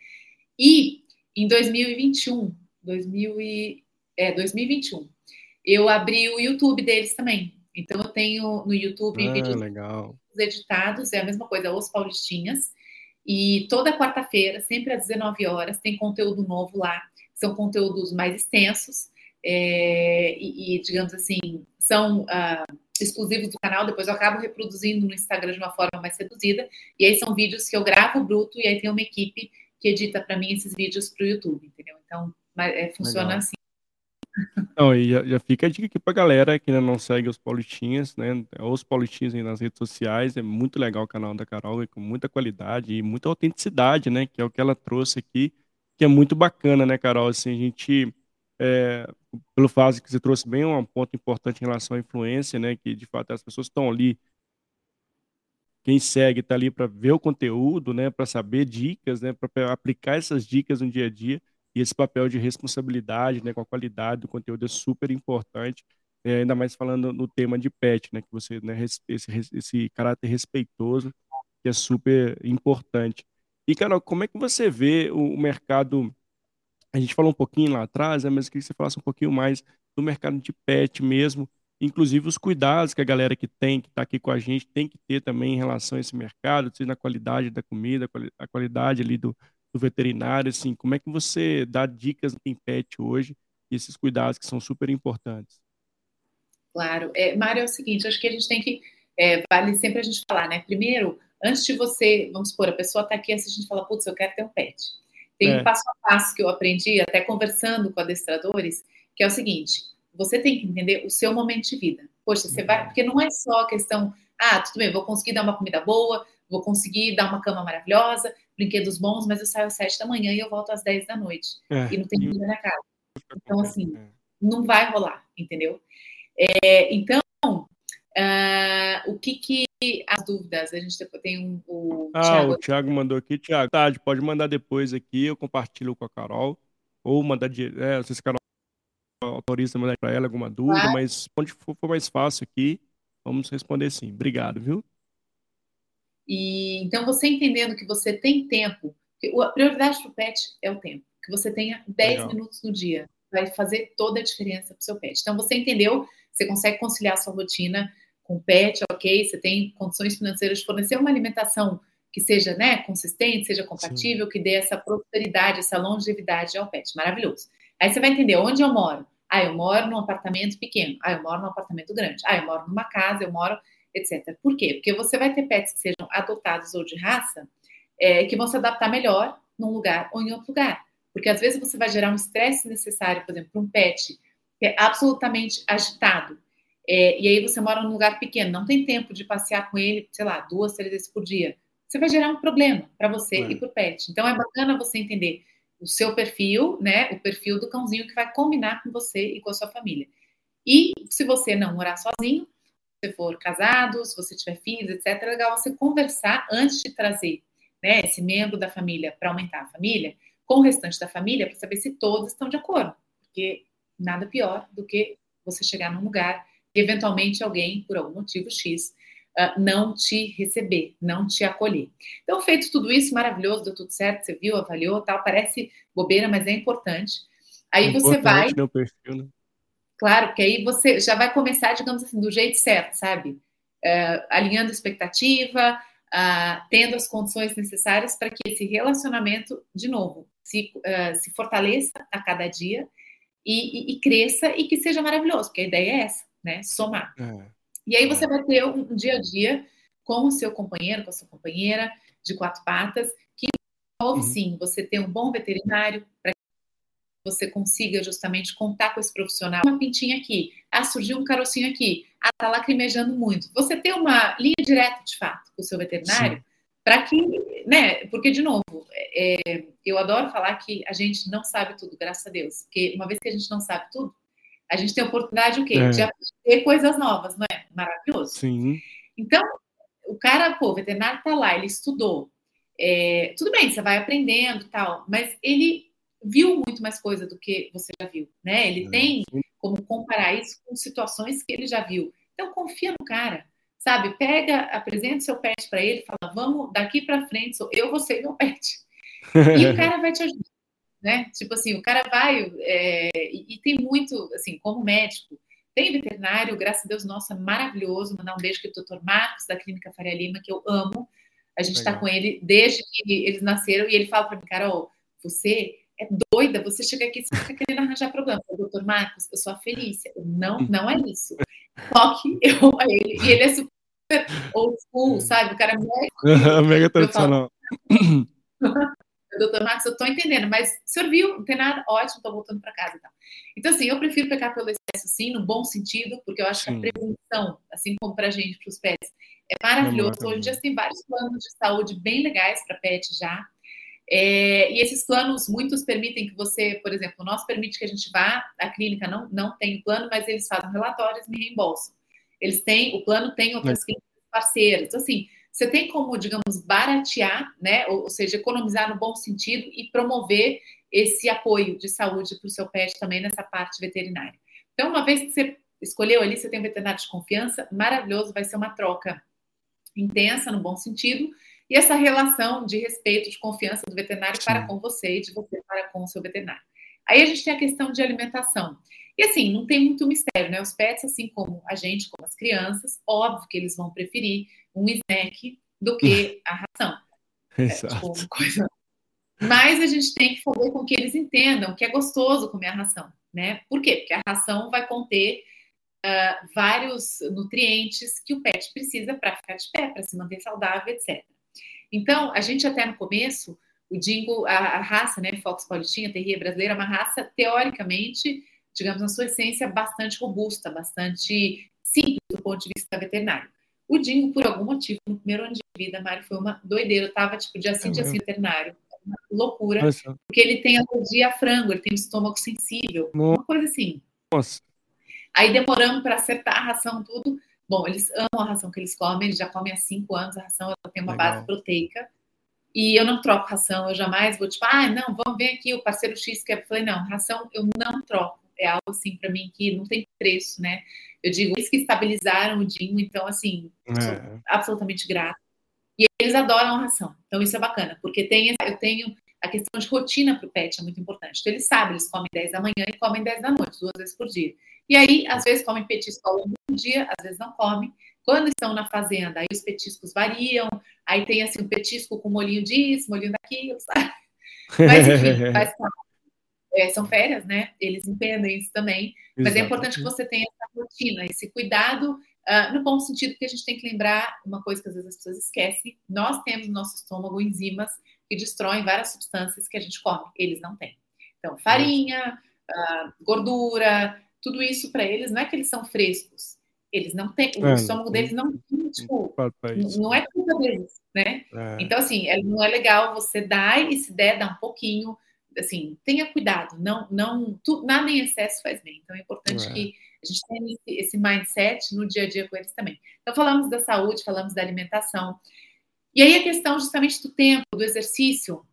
E em 2021, 2000 e, é, 2021, eu abri o YouTube deles também. Então eu tenho no YouTube ah, vídeos legal. editados, é a mesma coisa, Os Paulistinhas. E toda quarta-feira, sempre às 19 horas, tem conteúdo novo lá. São conteúdos mais extensos é, e, e, digamos assim, são uh, exclusivos do canal. Depois eu acabo reproduzindo no Instagram de uma forma mais reduzida. E aí são vídeos que eu gravo bruto e aí tem uma equipe que edita para mim esses vídeos para o YouTube, entendeu? Então, é, funciona Legal. assim. Não, e já, já, fica a dica aqui pra galera que ainda não segue os Paulistinhas, né? Os Paulistinhas aí nas redes sociais. É muito legal o canal da Carol, é com muita qualidade e muita autenticidade, né? Que é o que ela trouxe aqui, que é muito bacana, né, Carol? Assim, a gente, é, pelo fato que você trouxe bem um ponto importante em relação à influência, né? Que de fato as pessoas estão ali quem segue está ali para ver o conteúdo, né, para saber dicas, né, para aplicar essas dicas no dia a dia. E esse papel de responsabilidade, né, com a qualidade do conteúdo é super importante, é, ainda mais falando no tema de pet, né, que você, né, esse, esse caráter respeitoso, que é super importante. E, Carol, como é que você vê o mercado? A gente falou um pouquinho lá atrás, né, mas eu queria que você falasse um pouquinho mais do mercado de pet mesmo, inclusive os cuidados que a galera que tem, que está aqui com a gente, tem que ter também em relação a esse mercado, seja na qualidade da comida, a qualidade ali do, do veterinário, assim, como é que você dá dicas em pet hoje e esses cuidados que são super importantes? Claro. É, Mário, é o seguinte, acho que a gente tem que, é, vale sempre a gente falar, né? Primeiro, antes de você, vamos supor, a pessoa está aqui assistindo e fala, putz, eu quero ter um pet. Tem é. um passo a passo que eu aprendi, até conversando com adestradores, que é o seguinte, você tem que entender o seu momento de vida. Poxa, você vai, uhum. porque não é só a questão, ah, tudo bem, vou conseguir dar uma comida boa, vou conseguir dar uma cama maravilhosa, brinquedos bons, mas eu saio às sete da manhã e eu volto às dez da noite. É, e não tem comida na casa. Então, assim, é. não vai rolar, entendeu? É, então, uh, o que que as dúvidas? A gente tem um, o ah, Thiago. o Thiago mandou aqui. Thiago, tá, pode mandar depois aqui, eu compartilho com a Carol. Ou mandar, de, é, não sei se a Carol autoriza mandar para ela alguma dúvida, ah. mas onde for, for mais fácil aqui, vamos responder sim. Obrigado, viu? E então você entendendo que você tem tempo, a prioridade para o pet é o tempo, que você tenha 10 Legal. minutos no dia, vai fazer toda a diferença para o seu pet. Então você entendeu, você consegue conciliar a sua rotina com o pet, ok? Você tem condições financeiras de fornecer uma alimentação que seja né, consistente, seja compatível, Sim. que dê essa prosperidade, essa longevidade ao pet. Maravilhoso. Aí você vai entender onde eu moro. Ah, eu moro num apartamento pequeno. Ah, eu moro num apartamento grande. Ah, eu moro numa casa, eu moro etc. Por quê? Porque você vai ter pets que sejam adotados ou de raça é, que vão se adaptar melhor num lugar ou em outro lugar. Porque às vezes você vai gerar um estresse necessário, por exemplo, para um pet que é absolutamente agitado. É, e aí você mora num lugar pequeno, não tem tempo de passear com ele, sei lá, duas, três vezes por dia. Você vai gerar um problema para você é. e para o pet. Então é bacana você entender o seu perfil, né? O perfil do cãozinho que vai combinar com você e com a sua família. E se você não morar sozinho, você for casado, se você tiver filhos, etc., é legal você conversar antes de trazer né, esse membro da família para aumentar a família, com o restante da família, para saber se todos estão de acordo. Porque nada pior do que você chegar num lugar eventualmente alguém, por algum motivo X, uh, não te receber, não te acolher. Então, feito tudo isso, maravilhoso, deu tudo certo, você viu, avaliou, tal, parece bobeira, mas é importante. Aí é você vai. Meu perfil, né? Claro, porque aí você já vai começar, digamos assim, do jeito certo, sabe? Uh, alinhando expectativa, uh, tendo as condições necessárias para que esse relacionamento, de novo, se, uh, se fortaleça a cada dia e, e, e, cresça e que seja maravilhoso, porque a ideia é essa, né? Somar. É. E aí você vai ter um, dia a dia com o seu companheiro, com a sua companheira de quatro patas, que Envolve uhum. sim você ter um bom veterinário para que você consiga justamente contar com esse profissional. Uma pintinha aqui, ah, surgiu um carocinho aqui, ah, tá lacrimejando muito. Você ter uma linha direta de fato com o seu veterinário. Para que, né? Porque, de novo, é, eu adoro falar que a gente não sabe tudo, graças a Deus. Porque uma vez que a gente não sabe tudo, a gente tem a oportunidade o quê? É. De aprender coisas novas, não é? Maravilhoso. Sim. Então, o cara, pô, o veterinário tá lá, ele estudou. É, tudo bem, você vai aprendendo tal, mas ele viu muito mais coisa do que você já viu, né? Ele é. tem como comparar isso com situações que ele já viu. Então, confia no cara, sabe? Pega, apresenta o seu pet para ele, fala, vamos daqui para frente, eu vou ser meu pet. E o cara vai te ajudar né? Tipo assim, o cara vai é, e, e, tem muito, assim, como médico, tem veterinário, graças a Deus, nossa, maravilhoso. Mandar um beijo para o doutor Marcos, da Clínica Faria Lima, que eu amo. A gente está com ele desde que eles nasceram e ele fala para mim, Carol, você é doida, você chega aqui e fica querendo arranjar problema. doutor Marcos, eu sou a Felícia. Não, não é isso. Só que eu, ele, e ele é super old school, sabe? O cara é mega, mega tradicional. doutor Marcos, eu estou entendendo, mas o senhor viu, não tem nada, ótimo, estou voltando para casa. Então. então, assim, eu prefiro pecar pelo excesso, sim, no bom sentido, porque eu acho sim. que a prevenção, assim como para a gente, para os pets, é maravilhoso. Hoje em dia tem vários planos de saúde bem legais para pet já. É, e esses planos, muitos permitem que você, por exemplo, o nosso permite que a gente vá, a clínica não, não tem plano, mas eles fazem relatórios e me reembolsam. Eles têm, o plano tem outras clínicas parceiras. Então, assim, você tem como, digamos, baratear, né? Ou, ou seja, economizar no bom sentido e promover esse apoio de saúde para o seu pet também nessa parte veterinária. Então, uma vez que você escolheu ali, você tem um veterinário de confiança, maravilhoso, vai ser uma troca intensa no bom sentido. E essa relação de respeito, de confiança do veterinário Sim. para com você e de você para com o seu veterinário. Aí a gente tem a questão de alimentação. E assim, não tem muito mistério, né? Os pets, assim como a gente, como as crianças, óbvio que eles vão preferir um snack do que a ração. Exato. É, tipo, coisa... Mas a gente tem que fazer com que eles entendam que é gostoso comer a ração, né? Por quê? Porque a ração vai conter uh, vários nutrientes que o pet precisa para ficar de pé, para se manter saudável, etc. Então, a gente até no começo, o dingo, a, a raça, né, Fox Politinha, Terrier brasileira, é uma raça teoricamente, digamos, na sua essência, bastante robusta, bastante simples do ponto de vista veterinário. O Dingo, por algum motivo, no primeiro ano de vida, Mário, foi uma doideira. Eu tava, tipo, dia sim, dia sim, veterinário. Uma loucura. Nossa. Porque ele tem alergia a frango, ele tem um estômago sensível. Nossa. Uma coisa assim. Nossa. Aí demoramos para acertar a ração, tudo. Bom, eles amam a ração que eles comem, eles já comem há cinco anos. A ração ela tem uma Legal. base proteica. E eu não troco ração, eu jamais vou, tipo, ah, não, vamos ver aqui o parceiro X que é. Eu falei, não, ração eu não troco. É algo assim para mim que não tem preço, né? Eu digo, eles que estabilizaram o Dinho, então, assim, é. absolutamente grato. E eles adoram a ração. Então, isso é bacana, porque tem, eu tenho a questão de rotina para o pet, é muito importante. Então, eles sabem, eles comem 10 da manhã e comem 10 da noite, duas vezes por dia. E aí, às vezes, comem petisco ao longo do dia, às vezes não comem. Quando estão na fazenda, aí os petiscos variam, aí tem assim um petisco com molhinho disso, molhinho daquilo, sabe? Mas enfim, faz parte é, são férias, né? Eles entendem isso também. Mas é importante que você tenha essa rotina, esse cuidado, uh, no bom sentido, que a gente tem que lembrar uma coisa que às vezes as pessoas esquecem: nós temos no nosso estômago enzimas que destroem várias substâncias que a gente come, eles não têm. Então, farinha, uh, gordura, tudo isso para eles não é que eles são frescos. Eles não têm, o é, estômago deles não, tipo, não é culpa deles, né? É. Então, assim, é, não é legal você dar e se der, dar um pouquinho, assim, tenha cuidado, não, não, tu, nada em excesso faz bem. Então é importante é. que a gente tenha esse, esse, mindset no dia a dia com eles também. Então falamos da saúde, falamos da alimentação. E aí a questão justamente do tempo, do exercício,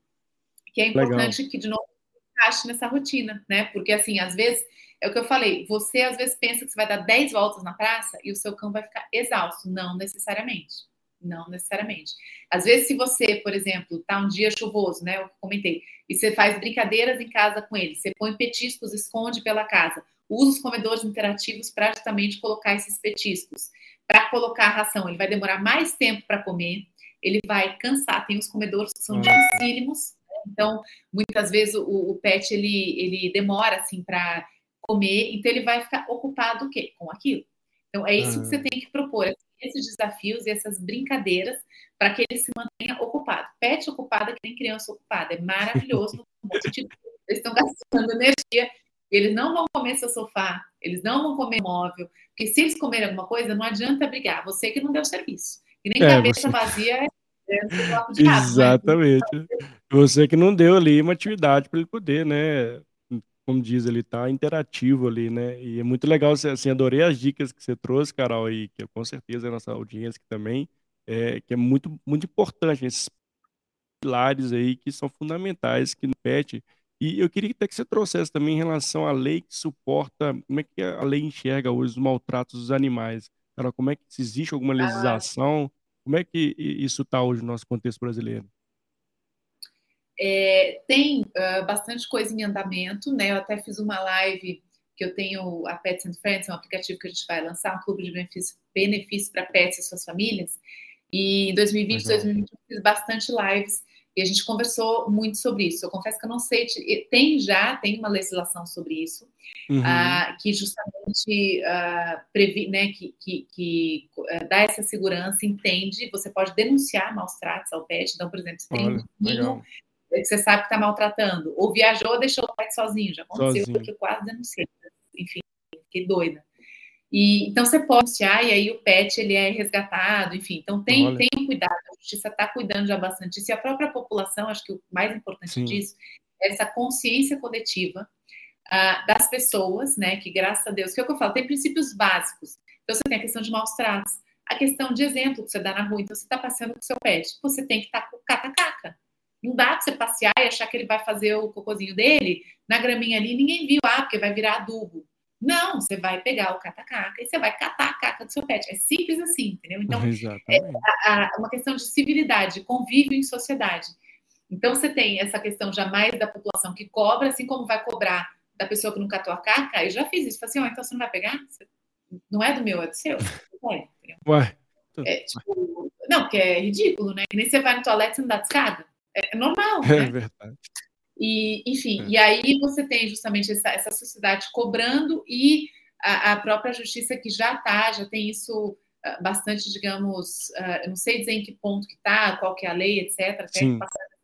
que é importante Legal. que de novo encaixe nessa rotina, né? Porque assim, às vezes é o que eu falei, você às vezes pensa que você vai dar 10 voltas na praça e o seu cão vai ficar exausto, não necessariamente. Não necessariamente. Às vezes, se você, por exemplo, tá um dia chuvoso, né? Eu comentei, e você faz brincadeiras em casa com ele, você põe petiscos, esconde pela casa, usa os comedores interativos para justamente colocar esses petiscos. Para colocar a ração, ele vai demorar mais tempo para comer, ele vai cansar. Tem os comedores que são dificílimos, né? então muitas vezes o, o, pet ele, ele demora assim para comer, então ele vai ficar ocupado o quê? Com aquilo. Então é isso que você tem que propor esses desafios e essas brincadeiras para que ele se mantenha ocupado. Pet ocupado é que nem criança ocupada. É maravilhoso Eles estão gastando energia. Eles não vão comer seu sofá, eles não vão comer móvel, porque se eles comerem alguma coisa, não adianta brigar. Você que não deu serviço. E nem é, cabeça você... vazia é de né? Exatamente. Você que não deu ali uma atividade para ele poder, né? Como diz, ele tá interativo ali, né? E é muito legal, assim, adorei as dicas que você trouxe, Carol, e que com certeza a nossa audiência aqui também, é, que é muito, muito importante, esses pilares aí que são fundamentais que no PET. E eu queria até que você trouxesse também em relação à lei que suporta, como é que a lei enxerga hoje os maltratos dos animais? Carol, como é que se existe alguma ah. legislação? Como é que isso está hoje no nosso contexto brasileiro? É, tem uh, bastante coisa em andamento, né? Eu até fiz uma live que eu tenho a Pets and Friends, um aplicativo que a gente vai lançar, um clube de benefício, benefício para pets e suas famílias. E em 2020, Legal. 2021 fiz bastante lives e a gente conversou muito sobre isso. Eu confesso que eu não sei, tem já, tem uma legislação sobre isso, uhum. uh, que justamente uh, previ, né, que, que, que uh, dá essa segurança, entende, você pode denunciar maus tratos ao pet. Então, por exemplo, se tem Olha, um que você sabe que está maltratando, ou viajou, deixou o pet sozinho, já aconteceu, sozinho. porque eu quase denunciei. Enfim, fiquei doida. E, então você pode anunciar e aí o pet ele é resgatado, enfim. Então tem, tem cuidado, a justiça está cuidando já bastante disso. E a própria população, acho que o mais importante Sim. disso é essa consciência coletiva uh, das pessoas, né? Que graças a Deus, que é o que eu falo, tem princípios básicos. Então você tem a questão de maus tratos, a questão de exemplo que você dá na rua. Então você está passeando com o seu pet, você tem que estar tá com cata-caca. Não dá para você passear e achar que ele vai fazer o cocôzinho dele na graminha ali, ninguém viu, ah, porque vai virar adubo. Não, você vai pegar o cata-caca e você vai catar a caca do seu pet. É simples assim, entendeu? Então, é a, a, uma questão de civilidade, convívio em sociedade. Então, você tem essa questão jamais da população que cobra, assim como vai cobrar da pessoa que não catou a caca. Eu já fiz isso. Falei assim, oh, então você não vai pegar? Não é do meu, é do seu. É, Ué. É, tipo, não, porque é ridículo, né? Que nem você vai no toalete e não dá descarga. É, é normal, é né? É verdade. E, enfim, é. e aí você tem justamente essa, essa sociedade cobrando e a, a própria justiça que já está, já tem isso uh, bastante, digamos, uh, eu não sei dizer em que ponto que está, qual que é a lei, etc. Até Sim.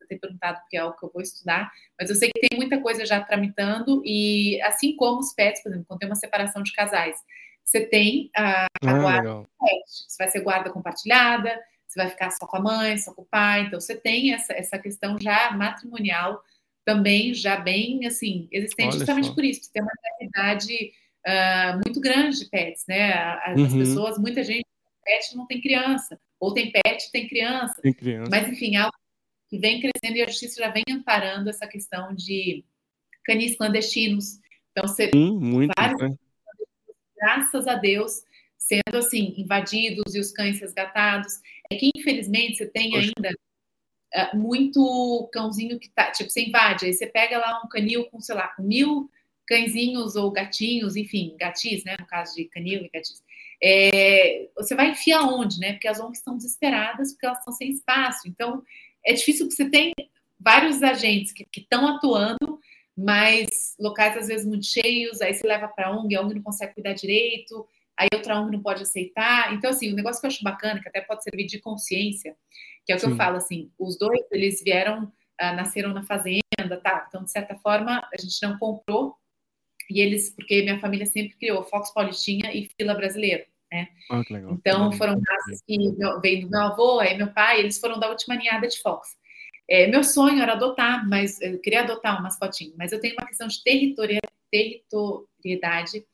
ter perguntado, porque é algo que eu vou estudar, mas eu sei que tem muita coisa já tramitando, e assim como os pets, por exemplo, quando tem uma separação de casais, você tem a, a ah, guarda você vai ser guarda compartilhada, você vai ficar só com a mãe, só com o pai, então você tem essa, essa questão já matrimonial também já bem, assim, existente Olha justamente só. por isso, tem uma realidade uh, muito grande de pets, né? As uhum. pessoas, muita gente pet não tem criança, ou tem pet tem criança. Tem criança. Mas, enfim, algo que vem crescendo e a justiça já vem amparando essa questão de canis clandestinos. Então, você, hum, muito, vários, né? graças a Deus, sendo assim, invadidos e os cães resgatados. É que, infelizmente, você tem Poxa. ainda é, muito cãozinho que tá, tipo, você invade, aí você pega lá um canil com, sei lá, com mil cãezinhos ou gatinhos, enfim, gatis, né, no caso de canil e gatis. É, você vai enfiar onde, né? Porque as ONGs estão desesperadas porque elas estão sem espaço. Então, é difícil que você tem vários agentes que estão atuando, mas locais às vezes muito cheios, aí você leva para a ONG, a ONG não consegue cuidar direito, aí outra ONG não pode aceitar. Então, assim, o negócio que eu acho bacana, que até pode servir de consciência, que é o que Sim. eu falo, assim, os dois, eles vieram, uh, nasceram na fazenda, tá? Então, de certa forma, a gente não comprou, e eles, porque minha família sempre criou Fox Paulistinha e Fila Brasileiro, né? Ah, então, foram raças que veio do meu avô, aí meu pai, eles foram da última ninhada de Fox. É, meu sonho era adotar, mas eu queria adotar um mascotinho, mas eu tenho uma questão de territorialidade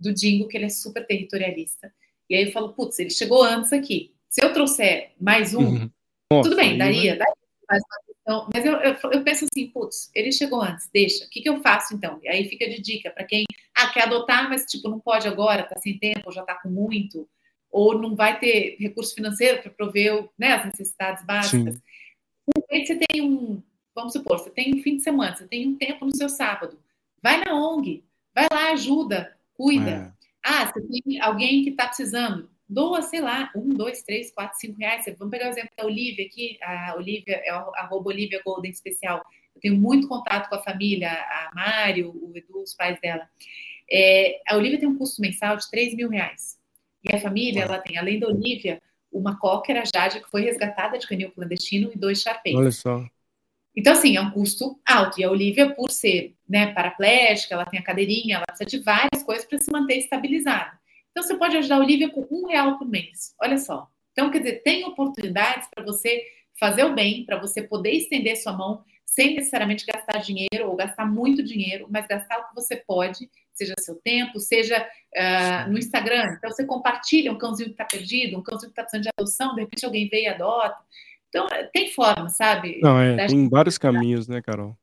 do Dingo, que ele é super territorialista. E aí eu falo, putz, ele chegou antes aqui. Se eu trouxer mais um, uhum. Nossa, Tudo bem, daria, daria. Mas, então, mas eu, eu, eu, penso assim, putz, ele chegou antes, deixa. O que, que eu faço então? E aí fica de dica para quem ah, quer adotar, mas tipo, não pode agora, tá sem tempo, já tá com muito, ou não vai ter recurso financeiro para prover né, as necessidades básicas. Sim. Você tem um, vamos supor, você tem um fim de semana, você tem um tempo no seu sábado. Vai na ONG, vai lá, ajuda, cuida. É. Ah, você tem alguém que está precisando doa, sei lá, um, dois, três, quatro, cinco reais. Vamos pegar o exemplo da Olivia aqui. A Olivia é a Olivia Golden Especial. Eu tenho muito contato com a família, a Mário, o Edu, os pais dela. É, a Olivia tem um custo mensal de 3 mil reais. E a família, ela tem, além da Olivia, uma cocker, a Jade, que foi resgatada de canil clandestino, e dois charpês. Olha só. Então, assim, é um custo alto. E a Olivia, por ser né, paraplégica, ela tem a cadeirinha, ela precisa de várias coisas para se manter estabilizada. Então, você pode ajudar a Olivia com um real por mês. Olha só. Então, quer dizer, tem oportunidades para você fazer o bem, para você poder estender sua mão sem necessariamente gastar dinheiro ou gastar muito dinheiro, mas gastar o que você pode, seja seu tempo, seja uh, no Instagram. Então, você compartilha um cãozinho que está perdido, um cãozinho que está precisando de adoção, de repente alguém veio e adota. Então, tem forma, sabe? Não, é, tem vários caminhos, né, Carol?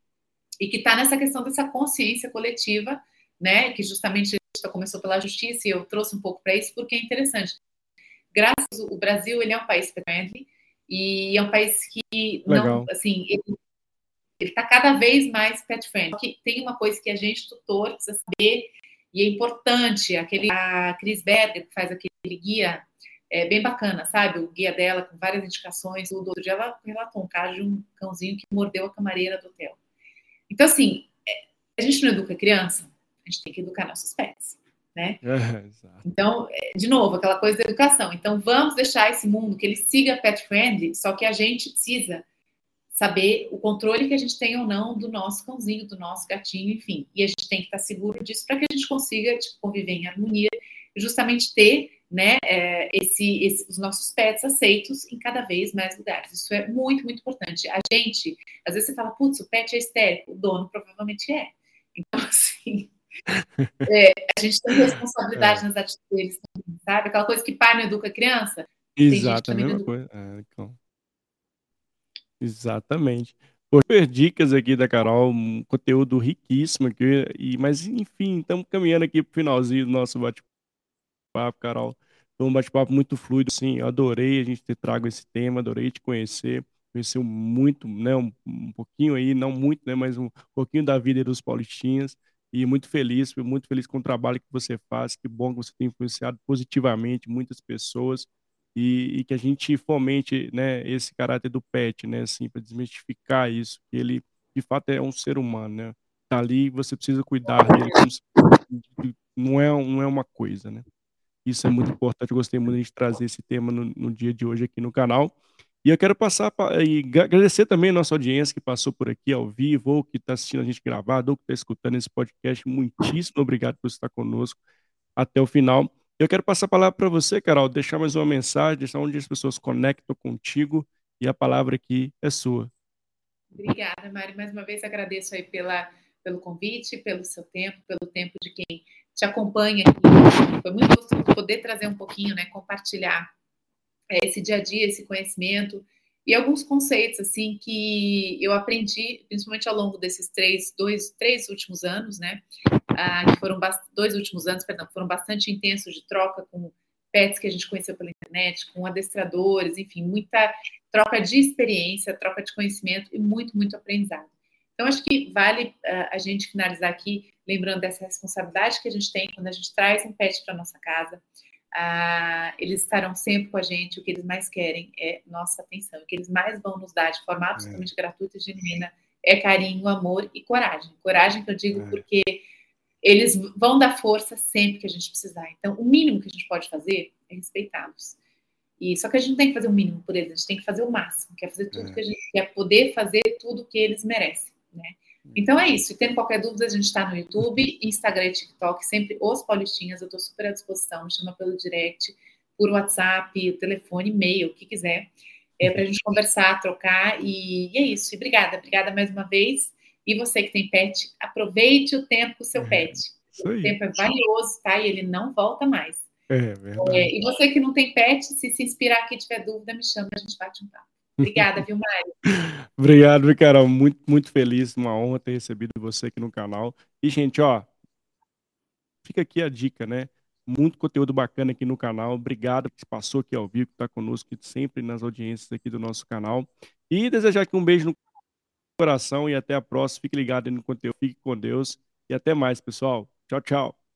E que está nessa questão dessa consciência coletiva, né? Que justamente começou pela justiça e eu trouxe um pouco para isso porque é interessante. Graças o Brasil, ele é um país friendly e é um país que Legal. não, assim, ele está cada vez mais pet friendly. Que tem uma coisa que a gente tutor precisa saber e é importante. Aquele a Cris Berger que faz aquele guia é bem bacana, sabe? O guia dela com várias indicações. O outro dia ela relatou um caso de um cãozinho que mordeu a camareira do hotel. Então, assim, é, a gente não educa criança, a gente tem que educar nossos pets, né? Então, é, de novo, aquela coisa da educação. Então, vamos deixar esse mundo que ele siga pet friendly, só que a gente precisa saber o controle que a gente tem ou não do nosso cãozinho, do nosso gatinho, enfim. E a gente tem que estar seguro disso para que a gente consiga tipo, conviver em harmonia e justamente ter né, é, esse, esse, os nossos pets aceitos em cada vez mais lugares. Isso é muito, muito importante. A gente, às vezes você fala, putz, o pet é histérico, o dono provavelmente é. Então, assim, é, a gente tem responsabilidade é. nas atitudes deles sabe? Aquela coisa que pai não educa criança. Exato, a mesma coisa. É, então. Exatamente. Por dicas aqui da Carol, um conteúdo riquíssimo aqui, e, mas enfim, estamos caminhando aqui para o finalzinho do nosso bate bate-papo, Carol. Foi um bate-papo muito fluido, assim, adorei a gente ter trago esse tema, adorei te conhecer, conheceu muito, né, um, um pouquinho aí, não muito, né, mas um pouquinho da vida dos paulistinhas, e muito feliz, muito feliz com o trabalho que você faz, que bom que você tem influenciado positivamente muitas pessoas, e, e que a gente fomente, né, esse caráter do pet, né, assim, para desmistificar isso, que ele, de fato, é um ser humano, né, tá ali, você precisa cuidar dele, não é, não é uma coisa, né. Isso é muito importante. Eu gostei muito de trazer esse tema no, no dia de hoje aqui no canal. E eu quero passar pra, e agradecer também a nossa audiência que passou por aqui ao vivo, ou que está assistindo a gente gravado, ou que está escutando esse podcast. Muitíssimo obrigado por estar conosco até o final. Eu quero passar a palavra para você, Carol, deixar mais uma mensagem, deixar onde as pessoas conectam contigo e a palavra aqui é sua. Obrigada, Mari. Mais uma vez agradeço aí pela, pelo convite, pelo seu tempo, pelo tempo de quem te acompanha aqui. Foi muito gostoso poder trazer um pouquinho, né, compartilhar é, esse dia a dia, esse conhecimento e alguns conceitos assim que eu aprendi, principalmente ao longo desses três, dois, três últimos anos, né, ah, que foram dois últimos anos, perdão, foram bastante intensos de troca com pets que a gente conheceu pela internet, com adestradores, enfim, muita troca de experiência, troca de conhecimento e muito, muito aprendizado. Então, acho que vale uh, a gente finalizar aqui lembrando dessa responsabilidade que a gente tem quando a gente traz um pet para nossa casa. Uh, eles estarão sempre com a gente. O que eles mais querem é nossa atenção. O que eles mais vão nos dar de forma absolutamente é. gratuita e genuína é carinho, amor e coragem. Coragem que eu digo é. porque eles vão dar força sempre que a gente precisar. Então, o mínimo que a gente pode fazer é respeitá-los. E só que a gente não tem que fazer o mínimo por eles, a gente tem que fazer o máximo, que é fazer tudo é. que a gente quer poder fazer tudo que eles merecem né? Então é isso. E tendo qualquer dúvida, a gente está no YouTube, Instagram e TikTok, sempre os Paulistinhas. Eu estou super à disposição. Me chama pelo direct, por WhatsApp, telefone, e-mail, o que quiser, é, para a gente conversar, trocar. E, e, é isso. E obrigada, obrigada mais uma vez. E você que tem pet, aproveite o tempo com o seu é, pet. O tempo é valioso, tá? E ele não volta mais. É, verdade. É, e você que não tem pet, se se inspirar aqui tiver dúvida, me chama, a gente bate um papo. Obrigada, viu, Mário? Obrigado, Carol. Muito, muito feliz, uma honra ter recebido você aqui no canal. E, gente, ó, fica aqui a dica, né? Muito conteúdo bacana aqui no canal. Obrigado que passou aqui ao vivo, que está conosco sempre nas audiências aqui do nosso canal. E desejar aqui um beijo no coração e até a próxima. Fique ligado no conteúdo, fique com Deus e até mais, pessoal. Tchau, tchau.